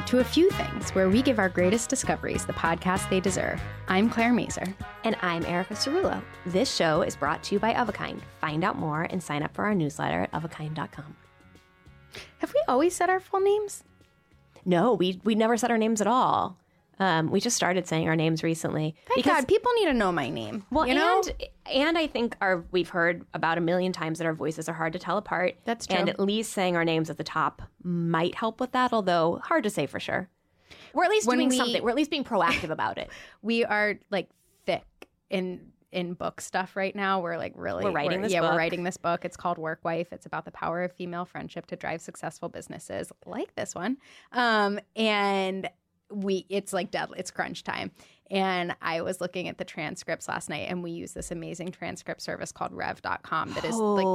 Welcome to A Few Things, where we give our greatest discoveries the podcast they deserve. I'm Claire Mazur. And I'm Erica Cerulo. This show is brought to you by Of a Kind. Find out more and sign up for our newsletter at ofakind.com. Have we always said our full names? No, we we never said our names at all. Um, we just started saying our names recently. Thank God, people need to know my name. well, you know? and and I think our we've heard about a million times that our voices are hard to tell apart. That's true. And at least saying our names at the top might help with that, although hard to say for sure. We're at least When doing we- something. We're at least being proactive about it. we are like thick in in book stuff right now. We're like really We're writing this yeah, book. we're writing this book. It's called Work Wife. It's about the power of female friendship to drive successful businesses like this one. Um, and we it's like dead it's crunch time. And I was looking at the transcripts last night and we use this amazing transcript service called rev.com that is like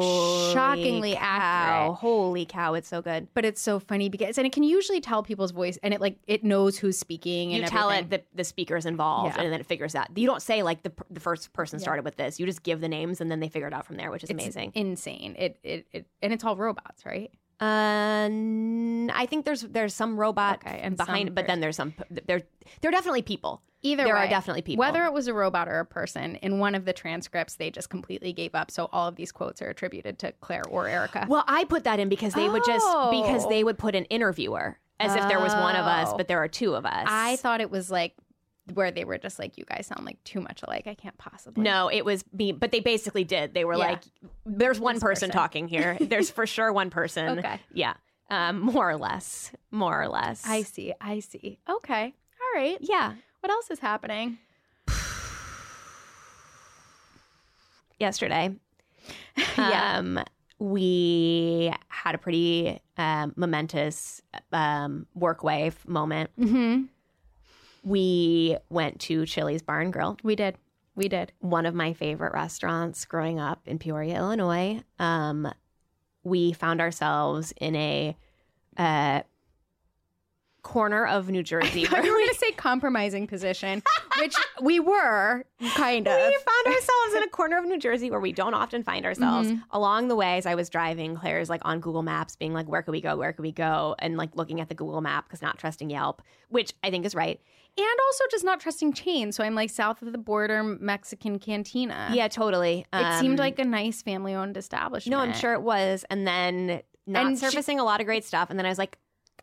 shockingly Holy cow. accurate. Holy cow, it's so good. But it's so funny because and it can usually tell people's voice and it like it knows who's speaking and you tell everything. it the, the speaker's involved Yeah. and then it figures out you don't say like the, the first person started with this you just give the names and then they figure it out from there which is It's amazing insane. It, it it and it's all robots, right? Uh, n- i think there's there's some robot Okay, and behind some but then there's some there there are definitely people Either there are definitely people Whether it was a robot or a person, in one of the transcripts, they just completely gave up. So all of these quotes are attributed to Claire or Erica. well i put that in because they would just because Oh. they would put an interviewer as if there was one of us Oh. but there are two of us I thought it was like where they were just like, you guys sound like too much alike. I can't possibly. No, it was me, but they basically did. They were Yeah. like, "There's one person, person. talking here. There's for sure one person." Okay. Yeah, um, more or less, more or less. I see. I see. Okay. All right. yeah. What else is happening? Yesterday, Yeah. um, we had a pretty um, momentous um, work wife moment. Mm-hmm. We went to Chili's Bar and Grill. We did. We did. one of my favorite restaurants growing up in Peoria, Illinois. Um, we found ourselves in a uh, corner of New Jersey. I you were going to say compromising position, which we were kind of. we found ourselves in a corner of New Jersey where we don't often find ourselves. Mm-hmm. Along the way, as I was driving, Claire's like on Google Maps, being like, "Where can we go? Where can we go?" And like looking at the Google map because not trusting Yelp, which I think is right. and also just not trusting chains. So I'm like south of the border Mexican cantina. Yeah, totally. It seemed Um, like a nice family owned establishment. No, I'm sure it was. And then not And she- surfacing a lot of great stuff. And then I was like,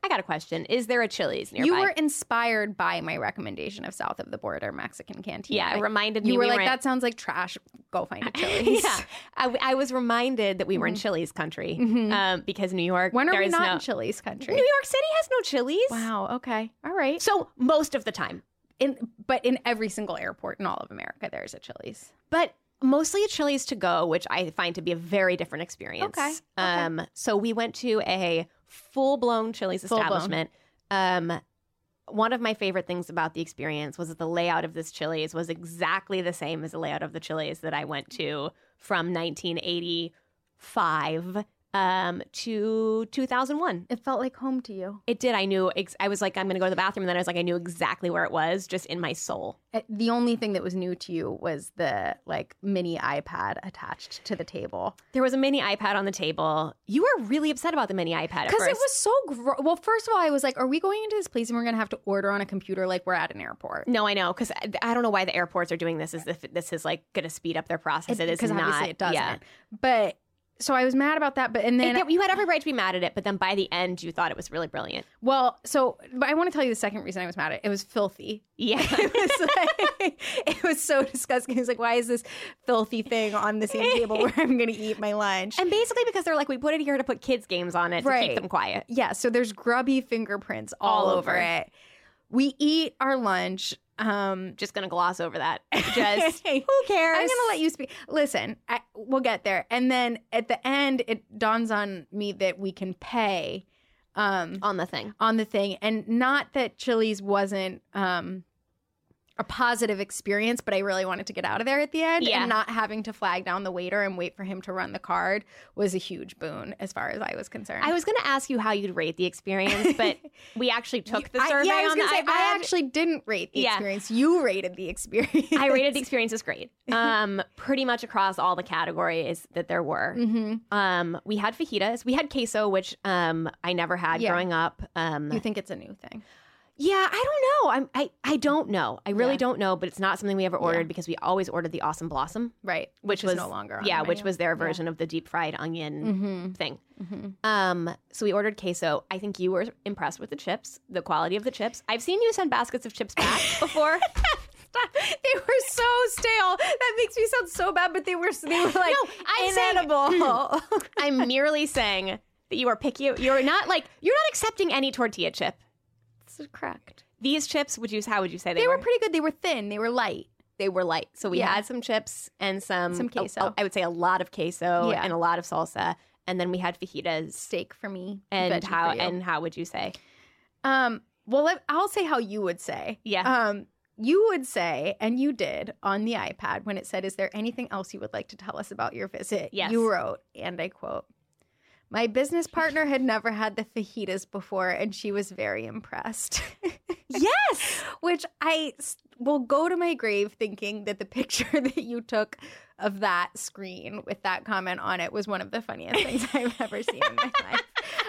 I got a question. Is there a Chili's nearby? You were inspired by my recommendation of south of the border Mexican cantina. yeah, it reminded me. you were we like, in- that sounds like trash. Go find a Chili's. yeah, I, I was reminded that we were in Chili's country um, because New York. Mm-hmm. When are there we is not no, in Chili's country? New York City has no Chili's. Wow. Okay. All right. So most of the time, In but in every single airport in all of America, there's a Chili's. but mostly a Chili's to go, which I find to be a very different experience. Okay, okay. Um, so we went to a full blown Chili's Full-blown. establishment. Um, one of my favorite things about the experience was that the layout of this Chili's was exactly the same as the layout of the Chili's that I went to from 1985 um, to 2001. It felt like home to you. It did. I knew. Ex- I was like, I'm going to go to the bathroom, and then I was like, I knew exactly where it was, just in my soul. Uh, The only thing that was new to you was the like mini iPad attached to the table. There was a mini iPad on the table. You were really upset about the mini iPad Because it was so gro- well. First of all, I was like, "Are we going into this place and we're going to have to order on a computer like we're at an airport?" No, I know because I, I don't know why the airports are doing this. As if this is like going to speed up their process. it is because not. obviously it doesn't. Yeah. But so I was mad about that. But and then It- you had every right to be mad at it, but then by the end, you thought it was really brilliant. well, so but I want to tell you the second reason I was mad at it. It was filthy. Yeah. it was like it was so disgusting. It was like, why is this filthy thing on the same table where I'm going to eat my lunch? and basically because they're like, we put it here to put kids' games on it to keep them quiet. yeah, so there's grubby fingerprints all, All over over. it. We eat our lunch. Um, Just going to gloss over that. Just who cares? I'm gonna let you speak. Listen, I, we'll get there, and then at the end, it dawns on me that we can pay um, on the thing. on the thing, and not that Chili's wasn't um, a positive experience, but I really wanted to get out of there at the end, Yeah. and not having to flag down the waiter and wait for him to run the card was a huge boon as far as I was concerned. I was going to ask you how you'd rate the experience, but we actually took the I- survey yeah, I was on the say, iPad. I actually didn't rate the Yeah. experience. You rated the experience. I rated the experience as great. Um, pretty much across all the categories that there were. hmm Um, we had fajitas. We had queso, which um I never had Yeah. growing up. Um, You think it's a new thing? Yeah, I don't know. I'm I I don't know. I really Yeah. don't know. But it's not something we ever ordered Yeah. because we always ordered the awesome blossom, Right. which, is was no longer on yeah, which was their version of the deep fried onion Mm-hmm. thing. Mm-hmm. Um, so we ordered queso. I think you were impressed with the chips, the quality of the chips. I've seen you send baskets of chips back before. they were so stale. That makes me sound so bad, but they were they were like I'm saying- inedible. I'm merely saying that you are picky. You're not like you're not accepting any tortilla chip. That's correct. These chips, would you? How would you say they, They were pretty good. They were thin. They were light. They were light. So we Yeah. had some chips and some Some a- queso. a- I would say a lot of queso Yeah. and a lot of salsa, and then we had fajitas. Steak for me. And veggie how for you. and how would you say? um. Well, let, I'll say how you would say. Yeah. Um. You would say, and you did on the iPad when it said, "Is there anything else you would like to tell us about your visit?" Yes. You wrote, and I quote. My business partner had never had the fajitas before, and she was very impressed. Yes. Which I will go to my grave thinking that the picture that you took of that screen with that comment on it was one of the funniest things I've ever seen in my life.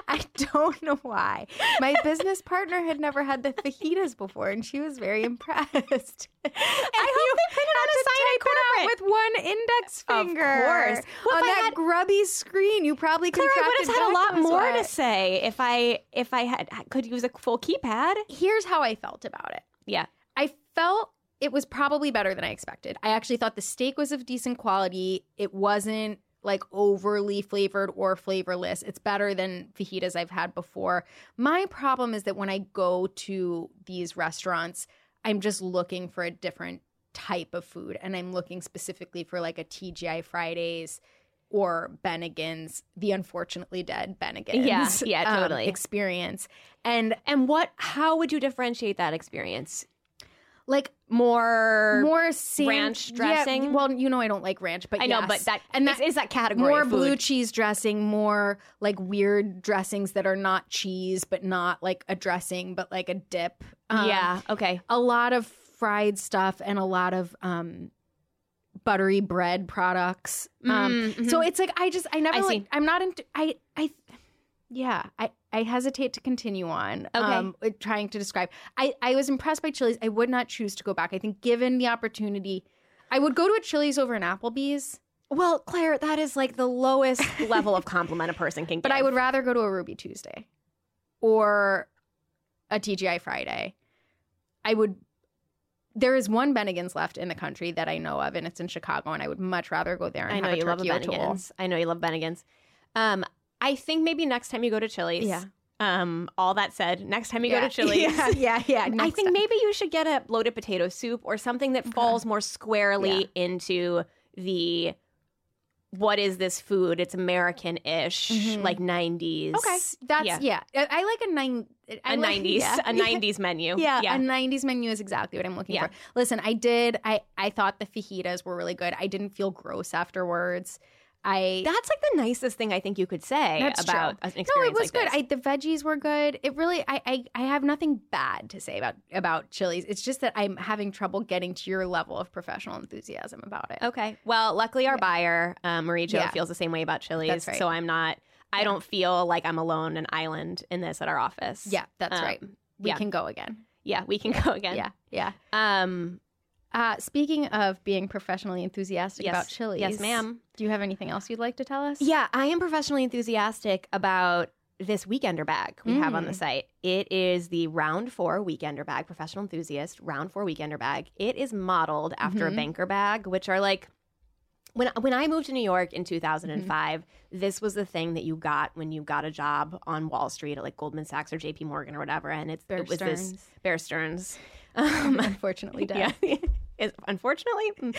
I don't know why. My business partner had never had the fajitas before, and she was very impressed. I hope they printed on a sign in corporate. with one index finger. Of course. On that had- grubby screen, you probably Claire, I would have had a lot more to say if I if I had could use a full keypad. Here's how I felt about it. Yeah. I felt it was probably better than I expected. I actually thought the steak was of decent quality. It wasn't like overly flavored or flavorless. It's better than fajitas I've had before. My problem is that when I go to these restaurants, I'm just looking for a different type of food and I'm looking specifically for like a TGI Fridays or Bennigan's, the unfortunately dead Bennigan's Yeah, yeah, um, totally. experience. And And what? How would you differentiate that experience? Like More. more sand- ranch yeah, dressing? well, you know I don't like ranch, but I know, but that and is- that is that category more blue cheese dressing, more like weird dressings that are not cheese, but not like a dressing, but like a dip. Um, yeah. Okay. a lot of fried stuff and a lot of um buttery bread products. Um, Mm, so mhm. it's like I just I never I like. I'm not into I I yeah I I hesitate to continue on Okay. um trying to describe I I was impressed by Chili's I would not choose to go back I think given the opportunity I would go to a Chili's over an Applebee's Well, Claire, that is like the lowest level of compliment a person can get. but I would rather go to a Ruby Tuesday or a TGI Friday I would there is one Bennigan's left in the country that I know of, and it's in Chicago, and I would much rather go there and I know have a you love. Bennigan's. I know you love Bennigan's. Um, I think maybe next time you go to Chili's. Yeah. Um, all that said, next time you yeah. go to Chili's. yeah, yeah, yeah. I think time. maybe you should get a loaded potato soup or something that falls more squarely into the what is this food? It's American-ish, Mhm. like '90s. Okay, that's Yeah. yeah. I, I like a nine. A like- '90s, yeah. a '90s menu. Yeah, yeah. a '90s menu is exactly what I'm looking Yeah. for. Listen, I did. I I thought the fajitas were really good. I didn't feel gross afterwards. I That's like the nicest thing I think you could say about true. an experience no, it was like good. I, the veggies were good. It really, I, I, I have nothing bad to say about about Chili's. It's just that I'm having trouble getting to your level of professional enthusiasm about it. Okay. Well, luckily our buyer, um, Marie Jo, Yeah. feels the same way about Chili's. Right. So I'm not. I don't feel like I'm alone, an island in this at our office. Yeah, that's Um, right. We yeah. can go again. Yeah, we can go again. Yeah, yeah. Um. Uh, speaking of being professionally enthusiastic Yes. about Chili's, Yes, ma'am. Do you have anything else you'd like to tell us? Yeah, I am professionally enthusiastic about this weekender bag we have on the Mm. site. It is the round four weekender bag, professional enthusiast round four weekender bag. It is modeled after Mhm. a banker bag, which are like when when I moved to New York in 2005, Mm-hmm. this was the thing that you got when you got a job on Wall Street at like Goldman Sachs or J.P. Morgan or whatever, and it's Bear it was this Bear Stearns. Um, Unfortunately, dead. yeah. Is- unfortunately, mm,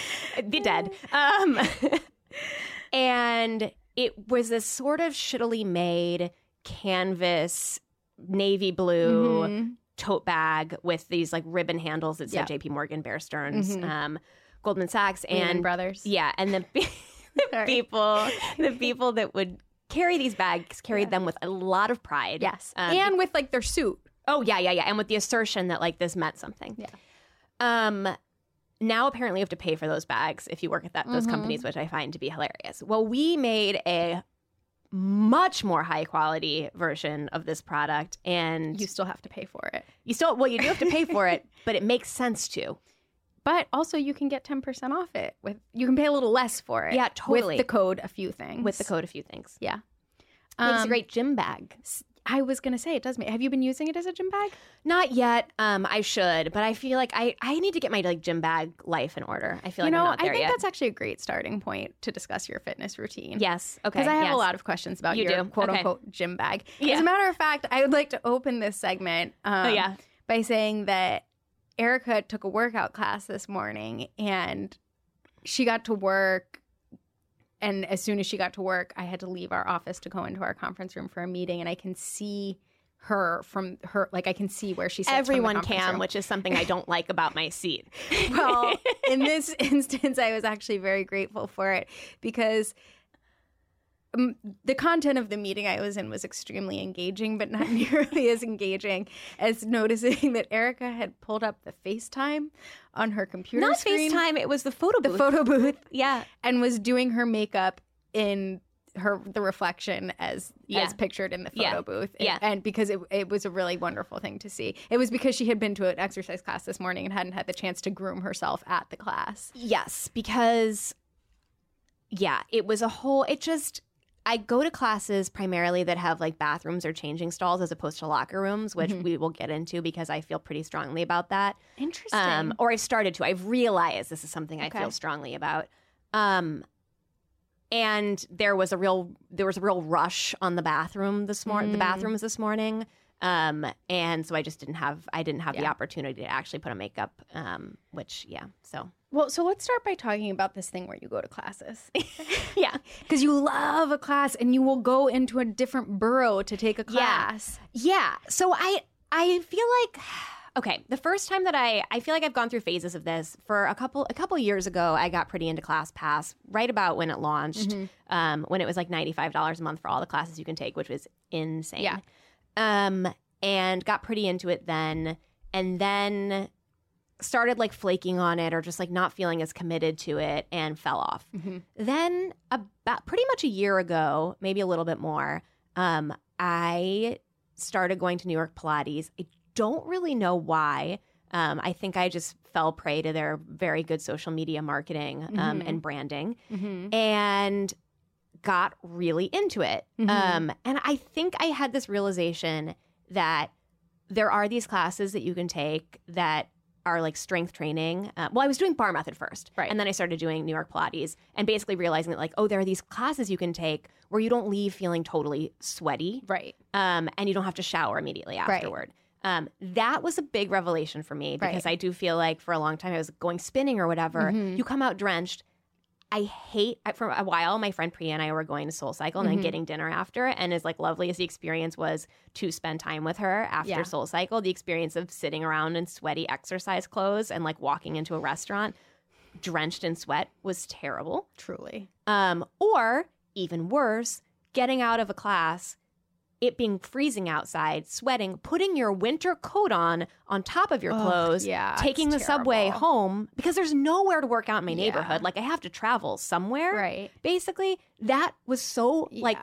the dead. Um, and it was this sort of shittily made canvas navy blue Mhm. tote bag with these like ribbon handles that said Yeah. J.P. Morgan, Bear Stearns, Mhm. um, Goldman Sachs, Lehman and Brothers. yeah, and the, the people, the people that would carry these bags carried them with a lot of pride. Yes, Um, and with like their suit. Oh yeah, yeah, yeah, and with the assertion that like this meant something. Yeah. Um. Now apparently you have to pay for those bags if you work at that those Mhm. companies, which I find to be hilarious. Well, we made a much more high quality version of this product, and You still have to pay for it, You still well, you do have to pay for it, but it makes sense to. but also you can get ten percent off it with. You can pay a little less for it. Yeah, totally. With the code, a few things. With the code, a few things. yeah. Makes a Um, great gym bag. I was gonna say it does make. Have you been using it as a gym bag? Not yet. Um, I should, but I feel like I I need to get my like gym bag life in order. I feel you like know, I'm not I think yet. that's actually a great starting point to discuss your fitness routine. yes. Okay. Because I have yes. a lot of questions about You your do? quote Okay. unquote gym bag. Yeah. As a matter of fact, I would like to open this segment um, Oh yeah. by saying that Erica took a workout class this morning and she got to work. And as soon as she got to work, I had to leave our office to go into our conference room for a meeting. And I can see her from her, like, I can see where she sits. from the Everyone can, room. which is something I don't like about my seat. well, in this instance, I was actually very grateful for it because um, the content of the meeting I was in was extremely engaging, but not nearly as engaging as noticing that Erica had pulled up the FaceTime on her computer Not screen, FaceTime, it was the photo the booth. photo booth, yeah. and was doing her makeup in her the reflection as Yeah. as pictured in the photo Yeah. booth Yeah. and because it, it was a really wonderful thing to see it was because she had been to an exercise class this morning and hadn't had the chance to groom herself at the class Yes, because yeah, it was a whole it just I go to classes primarily that have like bathrooms or changing stalls as opposed to locker rooms, which Mhm. we will get into because I feel pretty strongly about that. interesting Um, or I've started to. I've realized this is something I feel strongly about. Um, and there was a real there was a real rush on the bathroom this morning. The Mm. bathrooms this morning. Um, and so I just didn't have I didn't have the opportunity to actually put on makeup. Um, which yeah, so well so let's start by talking about this thing where you go to classes yeah, because you love a class and you will go into a different borough to take a class yeah. yeah. So I I feel like okay, the first time that I I feel like I've gone through phases of this for a couple a couple years ago. I got pretty into ClassPass right about when it launched, Mm-hmm. um, when it was like ninety five dollars a month for all the classes you can take, which was insane. Yeah. Um, and got pretty into it then, and then started like flaking on it or just like not feeling as committed to it and fell off. Mhm. Then about pretty much a year ago, maybe a little bit more, um, I started going to New York Pilates. I don't really know why. Um, I think I just fell prey to their very good social media marketing um, Mhm. and branding mm-hmm. and got really into it. Mhm. Um, and I think I had this realization that there are these classes that you can take that are like strength training. Uh, well, I was doing bar method first, Right. and then I started doing New York Pilates, and basically realizing that like, oh, there are these classes you can take where you don't leave feeling totally sweaty, right um, and you don't have to shower immediately Right. afterward. Um, that was a big revelation for me because Right. I do feel like for a long time I was going spinning or whatever. Mhm. You come out drenched. I hate for a while. My friend Priya and I were going to Soul Cycle and Mhm. then getting dinner after. And as like lovely as the experience was to spend time with her after Yeah. Soul Cycle, the experience of sitting around in sweaty exercise clothes and like walking into a restaurant drenched in sweat was terrible. truly Um, or even worse, getting out of a class, it being freezing outside, sweating, putting your winter coat on on top of your Ugh, clothes, yeah, taking the it's subway home because there's nowhere to work out in my Yeah. neighborhood. Like I have to travel somewhere. Right. Basically, that was so like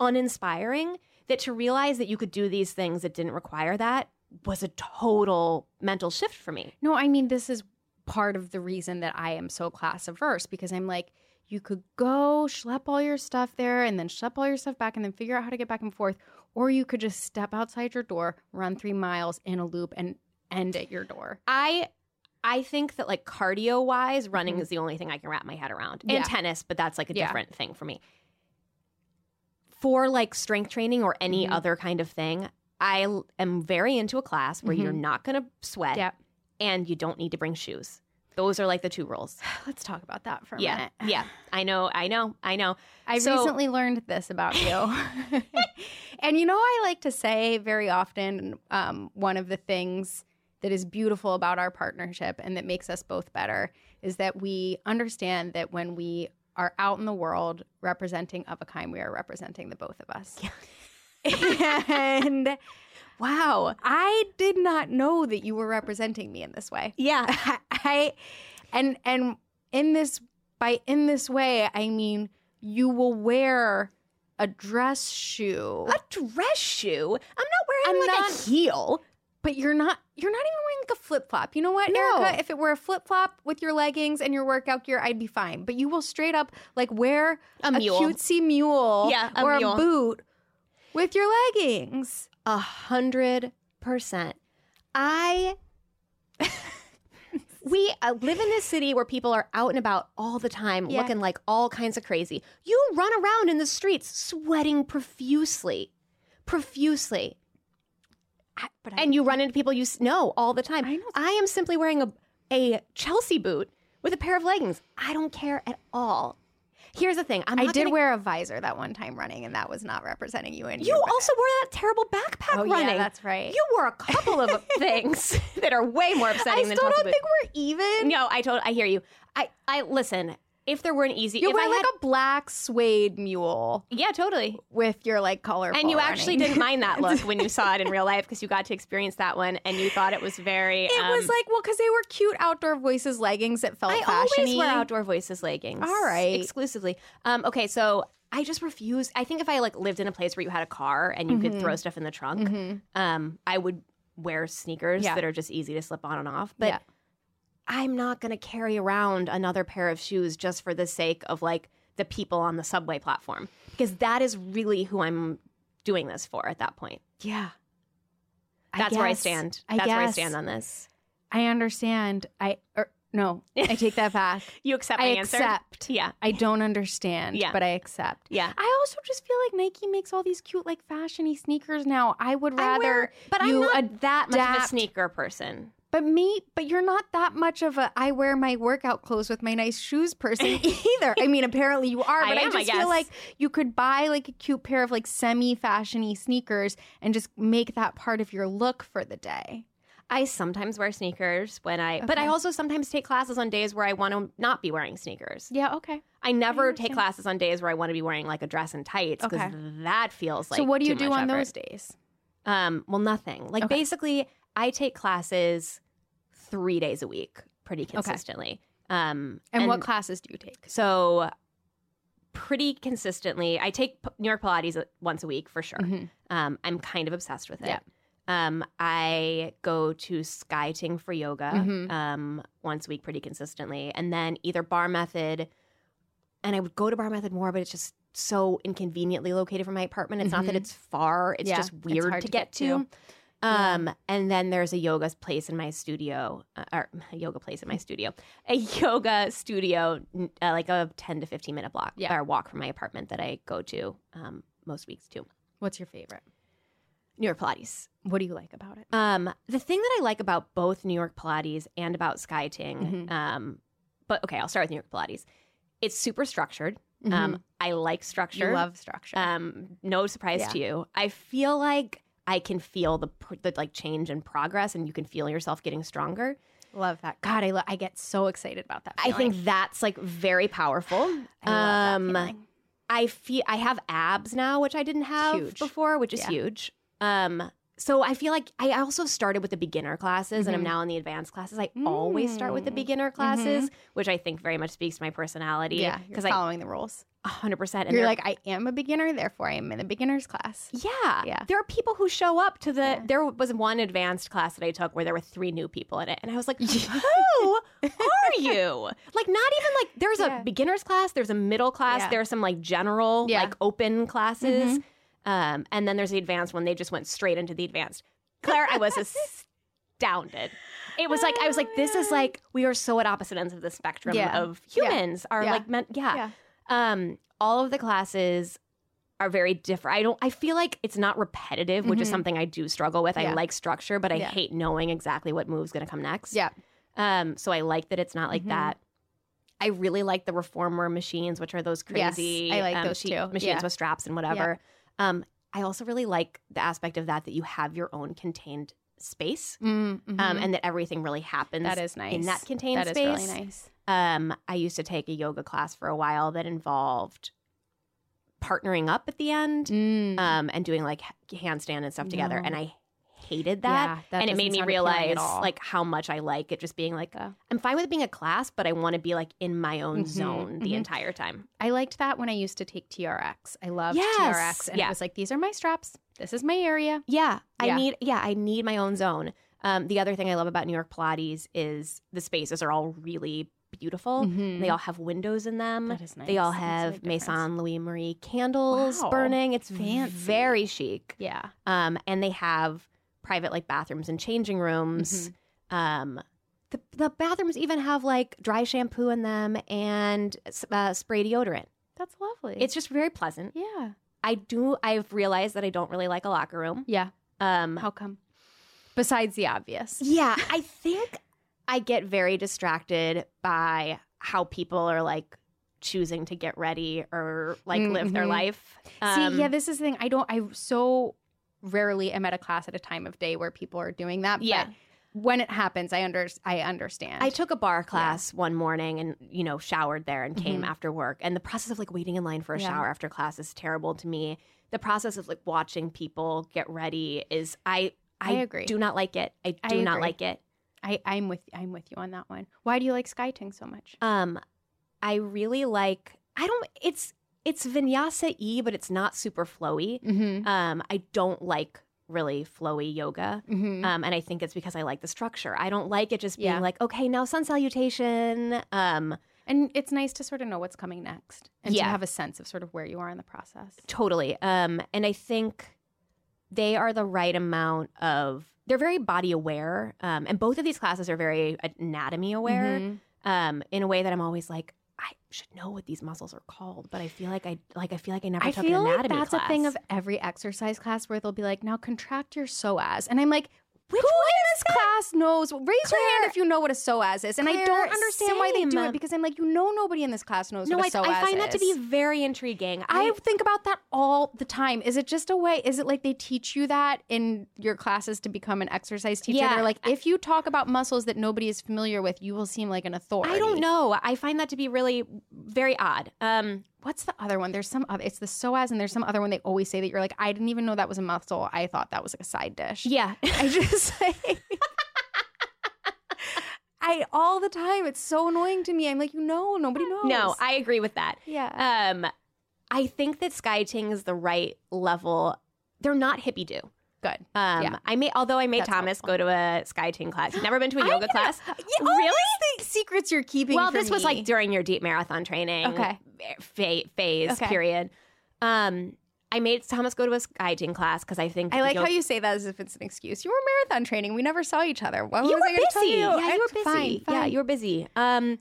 uninspiring that to realize that you could do these things that didn't require that was a total mental shift for me. No, I mean, this is part of the reason that I am so class averse because I'm like, you could go schlep all your stuff there and then schlep all your stuff back and then figure out how to get back and forth. Or you could just step outside your door, run three miles in a loop, and end at your door. I I think that like cardio wise, running is the only thing I can wrap my head around. And Mm-hmm. Yeah. tennis, but that's like a Yeah. different thing for me. For like strength training or any Mhm. other kind of thing, I am very into a class where you're Mhm. not going to sweat Yep. and you don't need to bring shoes. Those are like the two rules. Let's talk about that for a Yeah. minute. Yeah. I know. I know. I know. I So- recently learned this about you. and you know, I like to say very often um, one of the things that is beautiful about our partnership and that makes us both better is that we understand that when we are out in the world representing of a kind, we are representing the both of us. Yeah. and wow, I did not know that you were representing me in this way. Yeah. I and and in this by in this way I mean you will wear a dress shoe A dress shoe. I'm not wearing I'm like not- a heel. but you're not you're not even wearing like a flip flop. You know what, No. Erica? If it were a flip flop with your leggings and your workout gear, I'd be fine. But you will straight up like wear A mule. cutesy mule, Yeah, a or mule. a boot with your leggings. A hundred percent. I. we uh, live in this city where people are out and about all the time, Yeah. looking like all kinds of crazy. You run around in the streets sweating profusely, profusely, I, but I, and you run into people you know all the time. I know. I am simply wearing a a Chelsea boot with a pair of leggings. I don't care at all. Here's the thing. I'm I did gonna- wear a visor that one time running, and that was not representing you. And You also wore that terrible backpack Oh, running. yeah, that's right. You wore a couple of things that are way more I upsetting still than Chelsea don't think we're even. No, I told. I hear you. I I listen. If there were an easy, You if wear I like had, a black suede mule yeah, totally. with your like colorful. And you actually running. didn't mind that look when you saw it in real life because you got to experience that one and you thought it was very. It um, was like well, because they were cute outdoor voices leggings that felt I fashiony. always wear outdoor voices leggings. All right. exclusively. Um, okay, so I just refuse. I think if I like lived in a place where you had a car and you could Mm-hmm. throw stuff in the trunk, um, I would wear sneakers Yeah. that are just easy to slip on and off. But Yeah. I'm not going to carry around another pair of shoes just for the sake of like the people on the subway platform because that is really who I'm doing this for at that point. Yeah, I That's where I guess. stand. I That's where I stand on this. I understand. I or, no, I take that back. You accept my I answer? accept. Yeah. I don't understand. Yeah. but I accept. Yeah. I also just feel like Nike makes all these cute like fashiony sneakers now. I would I rather wear- but I'm not that much of a sneaker person. But me, but you're not that much of a I wear my workout clothes with my nice shoes person either. I mean, apparently you are, I but I, am, I just guess. feel like you could buy like a cute pair of like semi fashiony sneakers and just make that part of your look for the day. I sometimes wear sneakers when I, but I also sometimes take classes on days where I want to not be wearing sneakers. Yeah, okay. I never take classes on days where I want to be wearing like a dress and tights because Okay. that feels like. so what do you do on effort. those days? Um, well, nothing. Like Okay. basically, I take classes three days a week, pretty consistently. Um, And, what classes do you take? So pretty consistently, I take New York Pilates once a week for sure. Mhm. Um, I'm kind of obsessed with it. Yeah. Um, I go to Sky Ting for yoga Mhm. um, once a week pretty consistently, and then either Bar Method, and I would go to Bar Method more, but it's just so inconveniently located from my apartment. It's not that Mhm. it's far; it's Yeah, just weird hard to to get get to. to. Um, and then there's a yoga place in my studio, uh, or a yoga place in my studio, a yoga studio, uh, like a 10 to 15 minute block Yeah. or walk from my apartment that I go to um, most weeks too. What's your favorite? New York Pilates. What do you like about it? Um, the thing that I like about both New York Pilates and about Sky Ting, Mhm. um, but okay, I'll start with New York Pilates. It's super structured. Um, I like structure. Mm-hmm. You love structure. Um, no surprise Yeah. to you. I feel like I can feel the, the like change and progress, and you can feel yourself getting stronger. love that. God, I lo- I get so excited about that. I think that's like very powerful. I um. I feel I have abs now, which I didn't have Huge. before, which is Yeah. huge. Um, so I feel like I also started with the beginner classes, and I'm Mhm. now in the advanced classes. I always start with the Mm. beginner classes, which I think very much speaks to my personality. Yeah, because I following the rules. 100. percent And You're like, I am a beginner, therefore I am in a beginner's class. Yeah. Yeah. There are people who show up to the. Yeah. There was one advanced class that I took where there were three new people in it. And I was like, who are you? Like, not even like there's Yeah. a beginner's class, there's a middle class, Yeah. are some like general, like open classes. Um, and then there's the advanced one. They just went straight into the advanced. Claire, I was astounded. It was like, I was like, this is like, we are so at opposite ends of the spectrum Yeah. of Yeah. humans are Yeah. like meant, yeah. Yeah. Um, all of the classes are very different. I don't I feel like it's not repetitive, which is Mhm. something I do struggle with. I like structure, but I Yeah. hate knowing exactly what move's going to come next. Yeah. Um so I like that it's not like Mhm. that. I really like the reformer machines, which are those Yes, crazy I like um, those too. machines Yeah. with straps and whatever. Um I also really like the aspect of that that you have your own contained space. Um, and that everything really happens Mm-hmm. that is nice. in that contained That is space. really nice. Um, I used to take a yoga class for a while that involved partnering up at the end Mm. um, and doing like handstand and stuff together. No. And I hated that. Yeah, that and it made me sound appealing at realize like how much I like it just being like. I'm fine with it being a class, but I want to be like in my own Mhm, zone the mhm. entire time. I liked that when I used to take TRX. I loved Yes, TRX, and yeah. it was like these are my straps. This is my area. Yeah, I Yeah. need yeah, I need my own zone. Um, the other thing I love about New York Pilates is the spaces are all really beautiful. Mhm. They all have windows in them. That is nice. They all That makes a have. Maison Louis Marie candles Wow. burning. It's Fancy. very chic. Yeah. Um, and they have private like bathrooms and changing rooms. Mm-hmm. Um, the the bathrooms even have like dry shampoo in them and uh, spray deodorant. That's lovely. It's just very pleasant. yeah. I do. I've realized that I don't really like a locker room. Yeah. Um, How come? Besides the obvious. Yeah, I think I get very distracted by how people are like choosing to get ready or like live their Mhm. life. Um, See, yeah, this is the thing. I don't. I so rarely am at a class at a time of day where people are doing that. Yeah. But when it happens, I under I understand. I took a bar class one morning and you know showered there and came Mhm. after work. And the process of like waiting in line for a Yeah. shower after class is terrible to me. The process of like watching people get ready is I I agree. do not like it. I I do not like it. I, I'm with I'm with you on that one. Why do you like Sky Ting so much? Um, I really like. I don't. It's it's vinyasa y, but it's not super flowy. Mm-hmm. Um, I don't like really flowy yoga. Mm-hmm. Um, and I think it's because I like the structure. I don't like it just being Yeah. like, okay, now sun salutation. Um, and it's nice to sort of know what's coming next and to have a sense of sort of where you are in the process. totally. Um, and I think they are the right amount of. They're very body aware, um, and both of these classes are very anatomy aware. Mhm. Um, in a way that I'm always like, I should know what these muscles are called, but I feel like I like I feel like I never I took feel an like that's class. a thing of every exercise class where they'll be like, "Now contract your psoas," and I'm like, Which "Who in this class knows? Raise your hand if you know what a psoas is." And I don't understand why they do it because I'm like, you know, nobody in this class knows no, what I, a psoas is. I find that to be very intriguing. I think about that all the time. Is it just a way? Is it like they teach you that in your classes to become an exercise teacher? Yeah. They're like, if you talk about muscles that nobody is familiar with, you will seem like an authority. I don't know. I find that to be really very odd. Um, What's the other one? There's some other. It's the psoas, and there's some other one they always say that you're like, I didn't even know that was a muscle. I thought that was like a side dish. yeah. I just like. I all the time. It's so annoying to me. I'm like, you know, nobody knows. no, I agree with that. yeah. Um, I think that sky ting is the right level. They're not hippie do. Good. Um, Yeah. I made although I made That's Thomas helpful. go to a Sky Ting class. He's never been to a yoga class. Yeah, really? secrets you're keeping. Well, this was like during your deep marathon training Okay. fa- phase Okay. period. Um, I made Thomas go to a Sky Ting class because I think I like how you say that as if it's an excuse. You were marathon training. We never saw each other. What you was were I gonna tell busy. you? Yeah, you were busy. Fine, Yeah, you were busy. Um,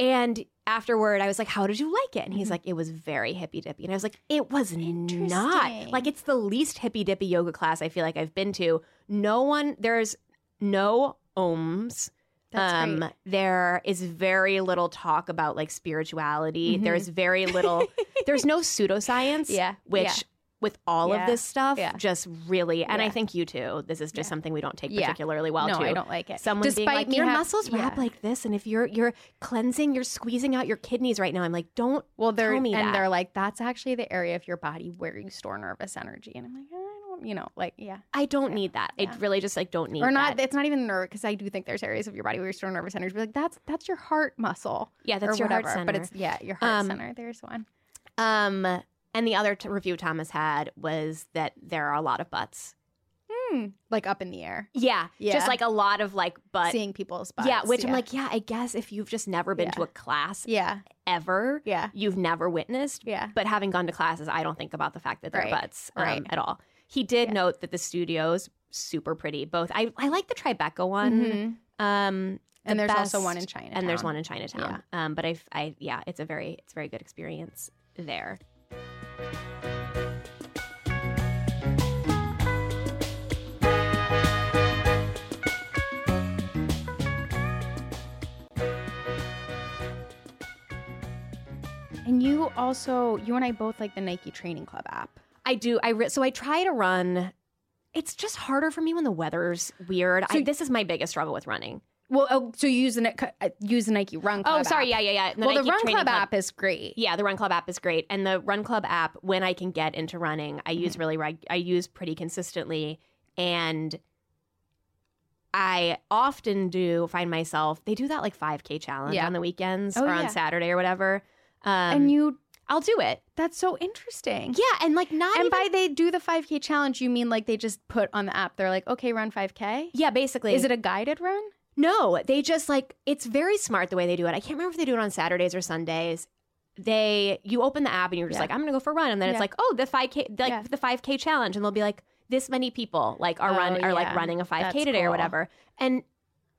and afterward, I was like, "How did you like it?" And Mm-hmm. he's like, "It was very hippy dippy." And I was like, "It was not. Like, it's the least hippy dippy yoga class I feel like I've been to. No one. There's no ohms." Um, there is very little talk about like spirituality. Mhm. There's very little. there's no pseudoscience. Yeah, which yeah. With all Yeah. of this stuff Yeah. just really and i think you too this is just Yeah. something we don't take Yeah. particularly well no, too I don't like it. someone being Despite like me your have- muscles wrap yeah. like this and if you're you're cleansing you're squeezing out your kidneys right now i'm like don't Well, they're and that. they're like that's actually the area of your body where you store nervous energy, and I'm like, I don't, you know, like yeah, i don't Yeah. need that Yeah. i really just like don't need or not. that. It's not even nerve because I do think there's areas of your body where you store nervous energy. But like that's that's your heart muscle. yeah that's your whatever. heart center But it's yeah, your heart Um, center. There's one. um and the other t- review thomas had was that there are a lot of butts Hmm. Like up in the air, yeah, Yeah. just like a lot of like butt seeing people's butts. yeah which i'm like yeah i guess if you've just never been to a class yeah, ever yeah, you've never witnessed yeah. but having gone to classes, I don't think about the fact that they're Right. butts um, Right. at all. He did Yeah. note that the studios super pretty. Both I I like the Tribeca one. Mhm. Um, And the there's also one in China. and there's one in Chinatown. Um, but I I yeah, it's a very it's a very good experience there. And you also, you and I both like the Nike Training Club app. I do. I re- so I try to run. It's just harder for me when the weather's weird. I, So- this is my biggest struggle with running. Well, oh, so you use the uh, use the Nike Run Club. oh, sorry. app. Yeah, yeah, yeah. well, the Run Training Club, app is great. Yeah, the Run Club app is great, and the Run Club app when I can get into running, I Mm-hmm. use really reg- I use pretty consistently, and I often do find myself they do that like 5K challenge Yeah. on the weekends Oh, or yeah. on Saturday or whatever. Um, and you, I'll do it. that's so interesting. Yeah, and like not And even, by they do the 5K challenge, you mean like they just put on the app, they're like, okay, run 5K? yeah, basically. Is it a guided run? No, they just like it's very smart the way they do it. I can't remember if they do it on Saturdays or Sundays. They you open the app and you're just Yeah. like I'm gonna go for a run, and then it's like oh the five k like Yeah. the five k challenge, and they'll be like this many people like are run Oh, are like running a five k That's today or whatever, and.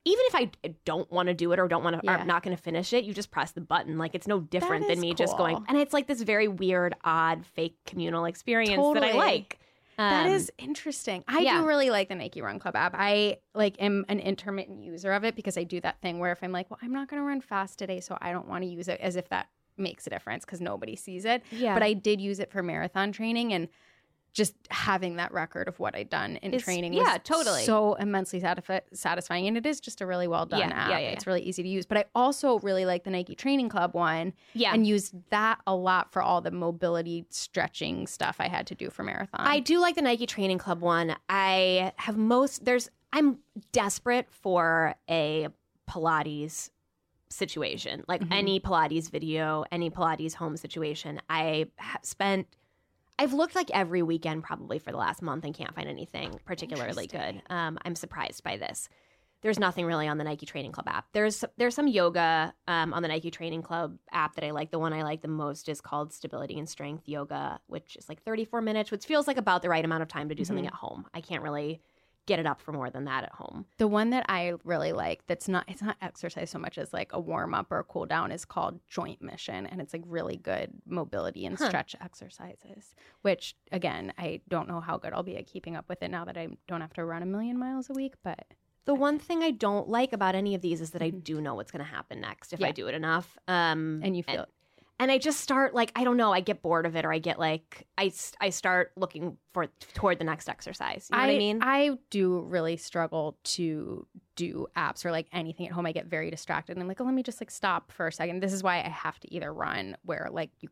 Even if I don't want to do it or don't want to, Yeah. I'm not going to finish it. You just press the button. Like it's no different than me just going. And it's like this very weird, odd, fake communal experience that I like. that Um, is interesting. I yeah. do really like the Nike Run Club app. I like am an intermittent user of it because I do that thing where if I'm like, well, I'm not going to run fast today, so I don't want to use it as if that makes a difference because nobody sees it. yeah. But I did use it for marathon training and just having that record of what I'd done in It's- training yeah, was totally. so immensely satisfi- satisfying and it is just a really well done Yeah, app. yeah, yeah, It's really easy to use. But I also really like the Nike Training Club one yeah. and used that a lot for all the mobility stretching stuff I had to do for marathon. I do like the Nike Training Club one. I have most there's I'm desperate for a Pilates situation. Like Mhm. any Pilates video, any Pilates home situation. I spent I've looked like every weekend probably for the last month and can't find anything particularly good. Um, I'm surprised by this. There's nothing really on the Nike Training Club app. There's there's some yoga um, on the Nike Training Club app that I like. The one I like the most is called Stability and Strength Yoga, which is like 34 minutes, which feels like about the right amount of time to do something Mhm. at home. I can't really get it up for more than that at home. The one that I really like that's not it's not exercise so much as like a warm up or a cool down is called joint mission and it's like really good mobility and Huh. stretch exercises. Which again, I don't know how good I'll be at keeping up with it now that I don't have to run a million miles a week, but The one thing I don't like about any of these is that I Mhm. do know what's going to happen next if I do it enough. Um, and you feel and, and I just start like I don't know. I get bored of it, or I get like I I start looking for toward the next exercise. You know what I mean? I do really struggle to do apps or like anything at home. I get very distracted and I'm like, oh, let me just like stop for a second. This is why I have to either run where like you,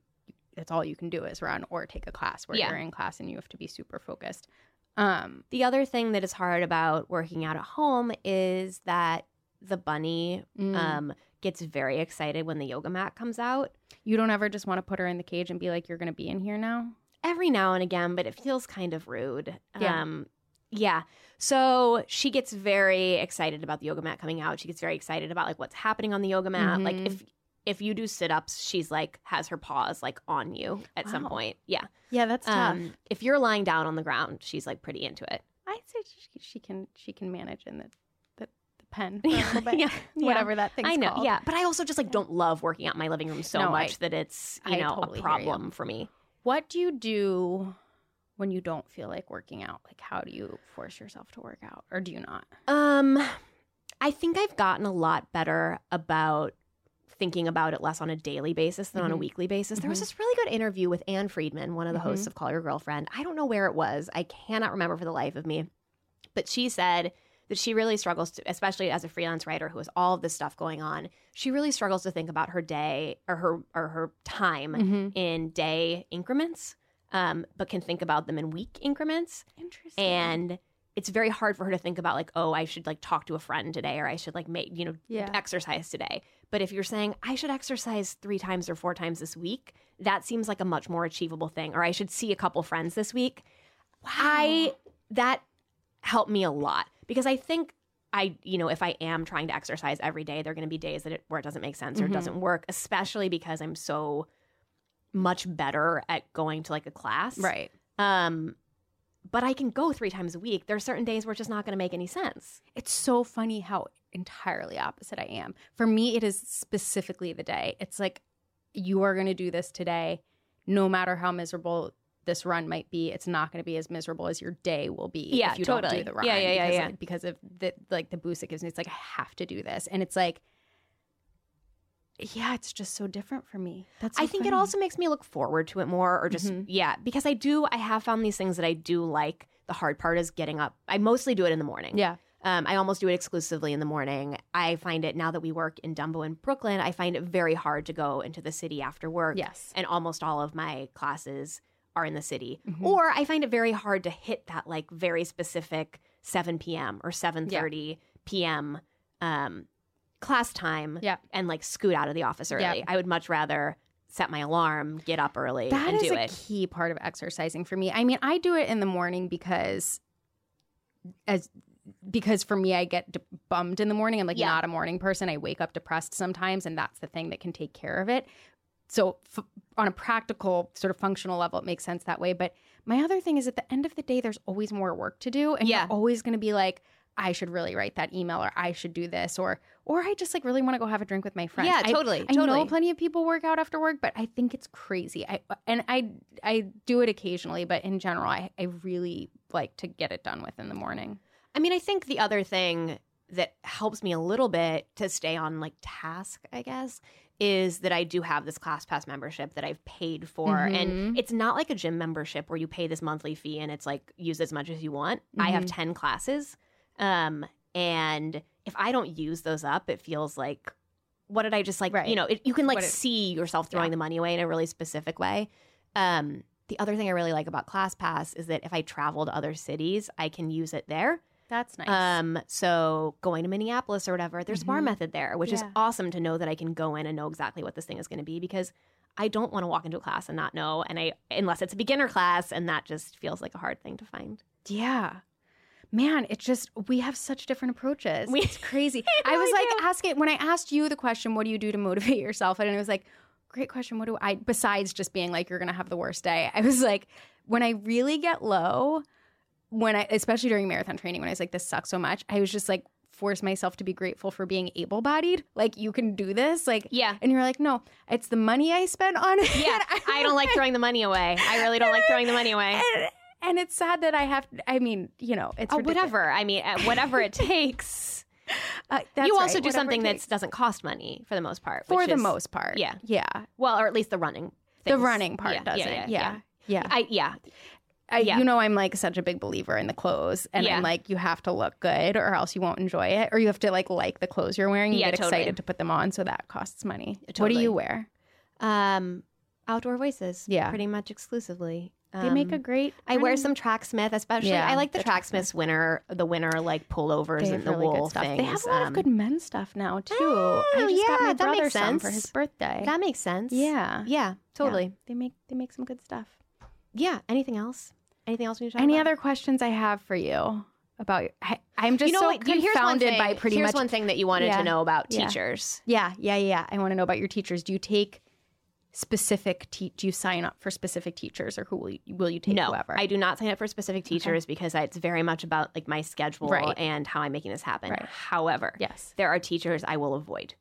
that's all you can do is run or take a class where Yeah. you're in class and you have to be super focused. Um, The other thing that is hard about working out at home is that the bunny mm, um, gets very excited when the yoga mat comes out. you don't ever just want to put her in the cage and be like, you're going to be in here now. Every now and again, but it feels kind of rude. Yeah. Um, yeah. So she gets very excited about the yoga mat coming out. She gets very excited about like what's happening on the yoga mat. Like Mhm. if if you do sit ups, she's like has her paws like on you at some point. Yeah. Yeah, that's tough. Um, if you're lying down on the ground, she's like pretty into it. I'd say she, she can she can manage in the pen for a little bit, yeah. yeah. whatever that thing's I know, called. yeah, but I also just like don't love working out in my living room so No, I- much that it's you I know totally a problem for me. What do you do when you don't feel like working out? Like, how do you force yourself to work out, or do you not? Um, I think I've gotten a lot better about thinking about it less on a daily basis than on a Mhm. weekly basis. There was Mhm. this really good interview with Ann Friedman, one of the Mhm. hosts of Call Your Girlfriend. I don't know where it was. I cannot remember for the life of me. But she said that she really struggles to, especially as a freelance writer who has all of this stuff going on, she really struggles to think about her day or her or her time Mhm. in day increments, um, but can think about them in week increments. Interesting. And it's very hard for her to think about like, oh, I should like talk to a friend today, or I should like make you know yeah. exercise today. But if you're saying I should exercise three times or four times this week, that seems like a much more achievable thing. Or I should see a couple friends this week. I that helped me a lot because I think I, you know, if I am trying to exercise every day, there are going to be days that it, where it doesn't make sense or Mhm. it doesn't work, especially because I'm so much better at going to like a class. Right. Um, but I can go three times a week. There are certain days where it's just not going to make any sense. It's so funny how entirely opposite I am. For me, it is specifically the day. It's like you are going to do this today, no matter how miserable this run might be. It's not going to be as miserable as your day will be Yeah, if you don't do the run. Yeah, yeah, yeah, because, yeah. Like, because of the like the boost it gives me. It's like I have to do this, and it's like. Yeah, it's just so different for me. That's so I think it also makes me look forward to it more, or just Mhm. yeah, because I do. I have found these things that I do like. The hard part is getting up. I mostly do it in the morning. yeah Um, I almost do it exclusively in the morning. I find it now that we work in Dumbo in Brooklyn. I find it very hard to go into the city after work. yes and almost all of my classes are in the city. Mhm. Or I find it very hard to hit that like very specific 7 p.m. or 7:30 p.m. Um, class time Yeah. and like scoot out of the office early. Yeah. I would much rather set my alarm, get up early That and is do a it. key part of exercising for me. I mean, I do it in the morning because as because for me I get d- bummed in the morning. I'm like Yeah. not a morning person. I wake up depressed sometimes and that's the thing that can take care of it. So f- on a practical sort of functional level it makes sense that way, but my other thing is at the end of the day there's always more work to do and Yeah. you're always going to be like I should really write that email or I should do this or or I just like really want to go have a drink with my friends. Yeah, I- totally, I know totally. plenty of people work out after work, but I think it's crazy. I and I I do it occasionally, but in general, I, I really like to get it done with in the morning. I mean, I think the other thing that helps me a little bit to stay on like task, I guess, is that I do have this ClassPass membership that I've paid for. Mhm. And it's not like a gym membership where you pay this monthly fee and it's like use as much as you want. I have Mhm. 10 classes. Um, and if I don't use those up, it feels like what did I just like, Right. you know, it, you can like it- see yourself throwing Yeah. the money away in a really specific way. Um, the other thing I really like about ClassPass is that if I travel to other cities, I can use it there. That's nice. Um, so going to Minneapolis or whatever, there's bar Mhm. method there, which is awesome to know that I can go in and know exactly what this thing is going to be because I don't want to walk into a class and not know, and I unless it's a beginner class, and that just feels like a hard thing to find. yeah. Man, it's just we have such different approaches. We- it's crazy. I was like do. asking when I asked you the question, "What do you do to motivate yourself?" And it was like, "Great question. What do I?" Besides just being like, "You're gonna have the worst day," I was like, when I really get low, when I, especially during marathon training, when I was like, "This sucks so much," I was just like, force myself to be grateful for being able-bodied. Like you can do this. Like Yeah. and you're like, no, it's the money I spent on it. Yeah, I don't like throwing the money away. I really don't like throwing the money away. and, and it's sad that I have. I mean, you know, it's Oh, whatever. I mean, whatever it takes. Uh, that's you right, also do something that doesn't cost money for the most part. for the is- most part. yeah. yeah. well, or at least the running. The running part Yeah, doesn't. yeah, Yeah, yeah, yeah. I yeah. I, yeah. You know, I'm like such a big believer in the clothes, and Yeah. I'm like, you have to look good, or else you won't enjoy it, or you have to like like the clothes you're wearing. You Yeah, get totally. excited to put them on, so that costs money. What do you wear? Um, outdoor voices. Yeah. pretty much exclusively. They make a Um, great. I wear some Tracksmith, especially. Yeah, I like the, the Tracksmiths winter, the winter like pullovers and the really wool stuff. things. They have a lot Um, of good men's stuff now too. Oh, I just got yeah, my that brother makes some for his birthday. That makes sense. yeah, yeah, totally. They make they make some good stuff. Yeah. Anything else? Anything else we need to talk Any about? other questions I have for you about? I, I'm just you know so what? Here's one confounded thing. by pretty Here's much. one thing that you wanted Yeah. to know about Yeah. teachers. Yeah, yeah, yeah. I want to know about your teachers. Do you take specific? Te- do you sign up for specific teachers, or who will you, will you take? no, whoever. I do not sign up for specific teachers because it's very much about like my schedule Right. and how I'm making this happen. Right. However, Yes. there are teachers I will avoid.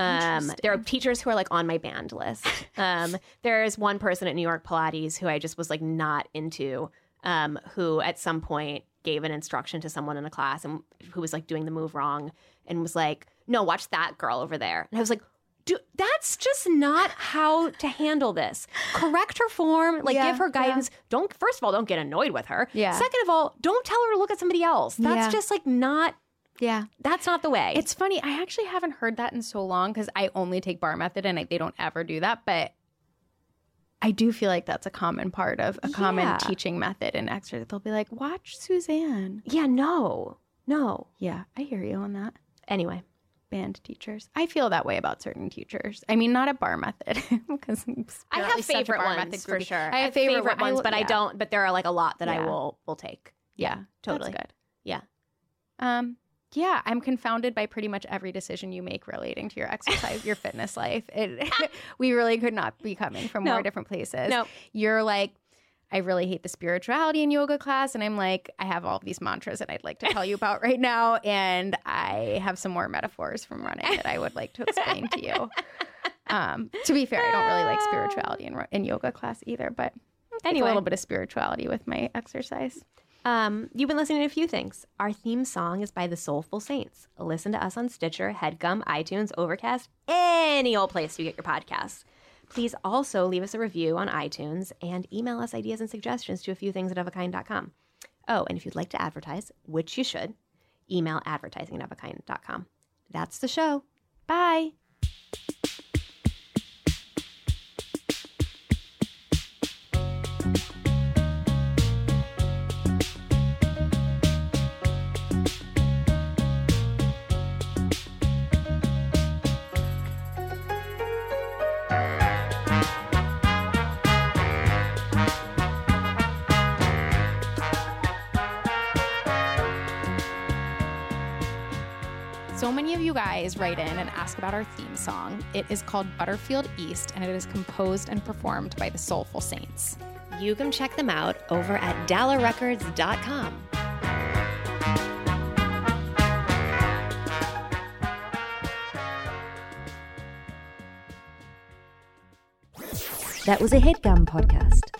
Um, there are teachers who are like on my banned list. Um, there is one person at New York Pilates who I just was like not into, um, who at some point gave an instruction to someone in a class and who was like doing the move wrong and was like, "No, watch that girl over there." And I was like, do, that's just not how to handle this. Correct her form, like Yeah, give her guidance. Don't first of all, don't get annoyed with her. Yeah. Second of all, don't tell her to look at somebody else. That's Yeah. just like not Yeah. that's not the way. It's funny. I actually haven't heard that in so long because I only take bar method and I, they don't ever do that. But I do feel like that's a common part of a common Yeah. teaching method in extra. They'll be like, watch Suzanne. yeah, no. No. Yeah, I hear you on that. Anyway. Banned teachers. I feel that way about certain teachers. I mean, not a bar method because I have favorite bar ones for sure. I have favorite, ones, will- but I don't. But there are like a lot that I will will take. Yeah, totally. That's good. Yeah. Um, yeah, I'm confounded by pretty much every decision you make relating to your exercise, your fitness life. It, we really could not be coming from No. more different places. No. You're like, I really hate the spirituality in yoga class. And I'm like, I have all these mantras that I'd like to tell you about right now. And I have some more metaphors from running that I would like to explain to you. Um, to be fair, I don't really like spirituality in, in yoga class either, but anyway. a little bit of spirituality with my exercise. Um, you've been listening to a few things. Our theme song is by the Soulful Saints. Listen to us on Stitcher, Headgum, iTunes, Overcast, any old place you get your podcasts. Please also leave us a review on iTunes and email us ideas and suggestions to a few things at ofakind.com. Oh, and if you'd like to advertise, which you should, email advertising at ofakind.com. That's the show. Bye. Guys write in and ask about our theme song. It is called Butterfield East and it is composed and performed by the Soulful Saints. You can check them out over at dallarecords.com. That was a headgum podcast.